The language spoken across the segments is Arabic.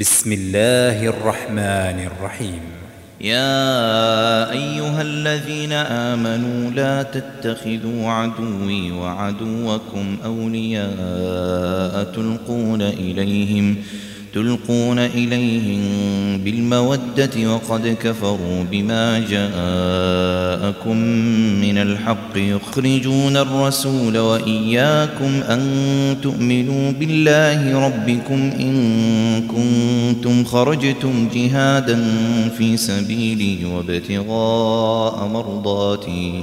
بسم الله الرحمن الرحيم يا أيها الذين آمنوا لا تتخذوا عدوي وعدوكم أولياء تلقون إليهم تلقون إليهم بالمودة وقد كفروا بما جاءكم من الحق يخرجون الرسول وإياكم أن تؤمنوا بالله ربكم إن كنتم خرجتم جهادا في سبيلي وابتغاء مرضاتي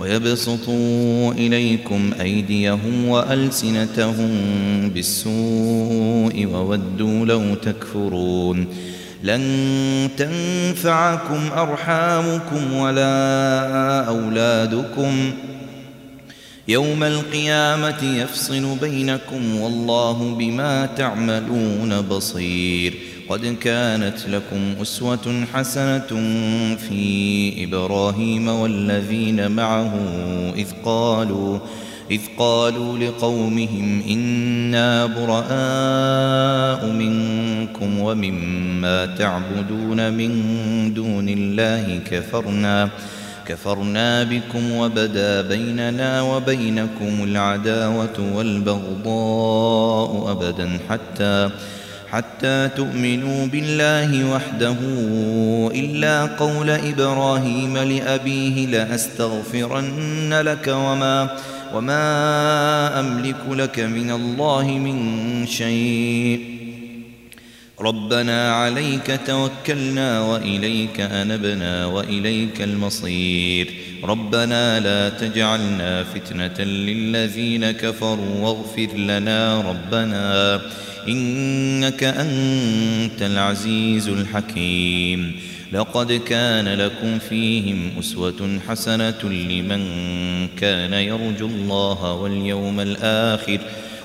ويبسطوا إليكم أيديهم وألسنتهم بالسوء وودوا لو تكفرون لن تنفعكم أرحامكم ولا أولادكم يوم القيامة يفصل بينكم والله بما تعملون بصير. قد كانت لكم أسوة حسنة في إبراهيم والذين معه إذ قالوا إذ قالوا لقومهم إنا براء منكم ومما تعبدون من دون الله كفرنا. كفرنا بكم وبدا بيننا وبينكم العداوة والبغضاء أبدا حتى حتى تؤمنوا بالله وحده إلا قول إبراهيم لأبيه لأستغفرن لك وما وما أملك لك من الله من شيء ربنا عليك توكلنا وإليك أنبنا وإليك المصير. ربنا لا تجعلنا فتنة للذين كفروا واغفر لنا ربنا. إنك أنت العزيز الحكيم. لقد كان لكم فيهم أسوة حسنة لمن كان يرجو الله واليوم الآخر.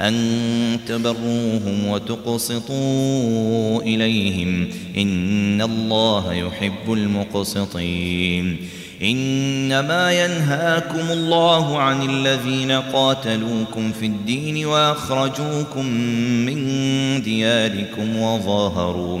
أن تبروهم وتقسطوا إليهم إن الله يحب المقسطين إنما ينهاكم الله عن الذين قاتلوكم في الدين وأخرجوكم من دياركم وظاهروا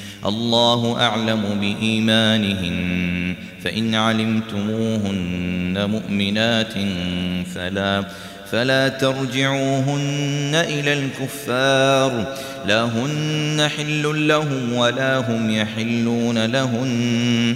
الله أعلم بإيمانهن فإن علمتموهن مؤمنات فلا فلا ترجعوهن إلى الكفار لا هن حل لهم ولا هم يحلون لهن.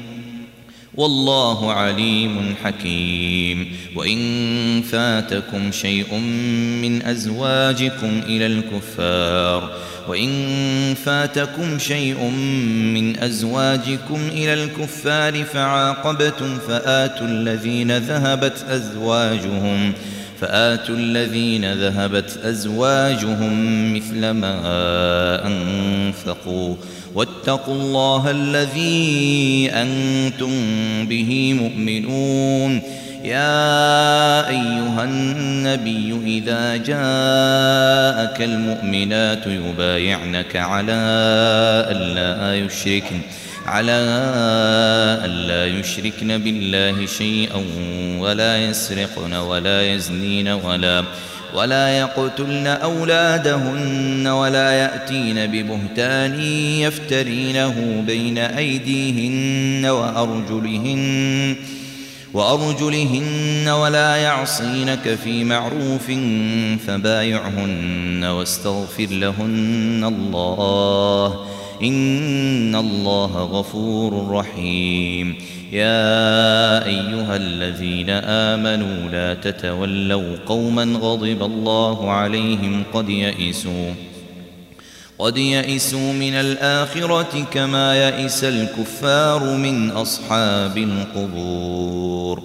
والله عليم حكيم. وإن فاتكم شيء من أزواجكم إلى الكفار. وإن فاتكم شيء من أزواجكم إلى الكفار فعاقبتم فآتوا الذين ذهبت أزواجهم. فآتوا الذين ذهبت أزواجهم مثل ما أنفقوا. واتقوا الله الذي أنتم به مؤمنون. يا أيها النبي إذا جاءك المؤمنات يبايعنك على ألا يشركن. على ألا يشركن بالله شيئا ولا يسرقن ولا يزنين ولا ولا يقتلن أولادهن ولا يأتين ببهتان يفترينه بين أيديهن وأرجلهن وأرجلهن ولا يعصينك في معروف فبايعهن واستغفر لهن الله إن الله غفور رحيم. يا أيها الذين آمنوا لا تتولوا قوما غضب الله عليهم قد يئسوا قد يئسوا من الآخرة كما يئس الكفار من أصحاب القبور.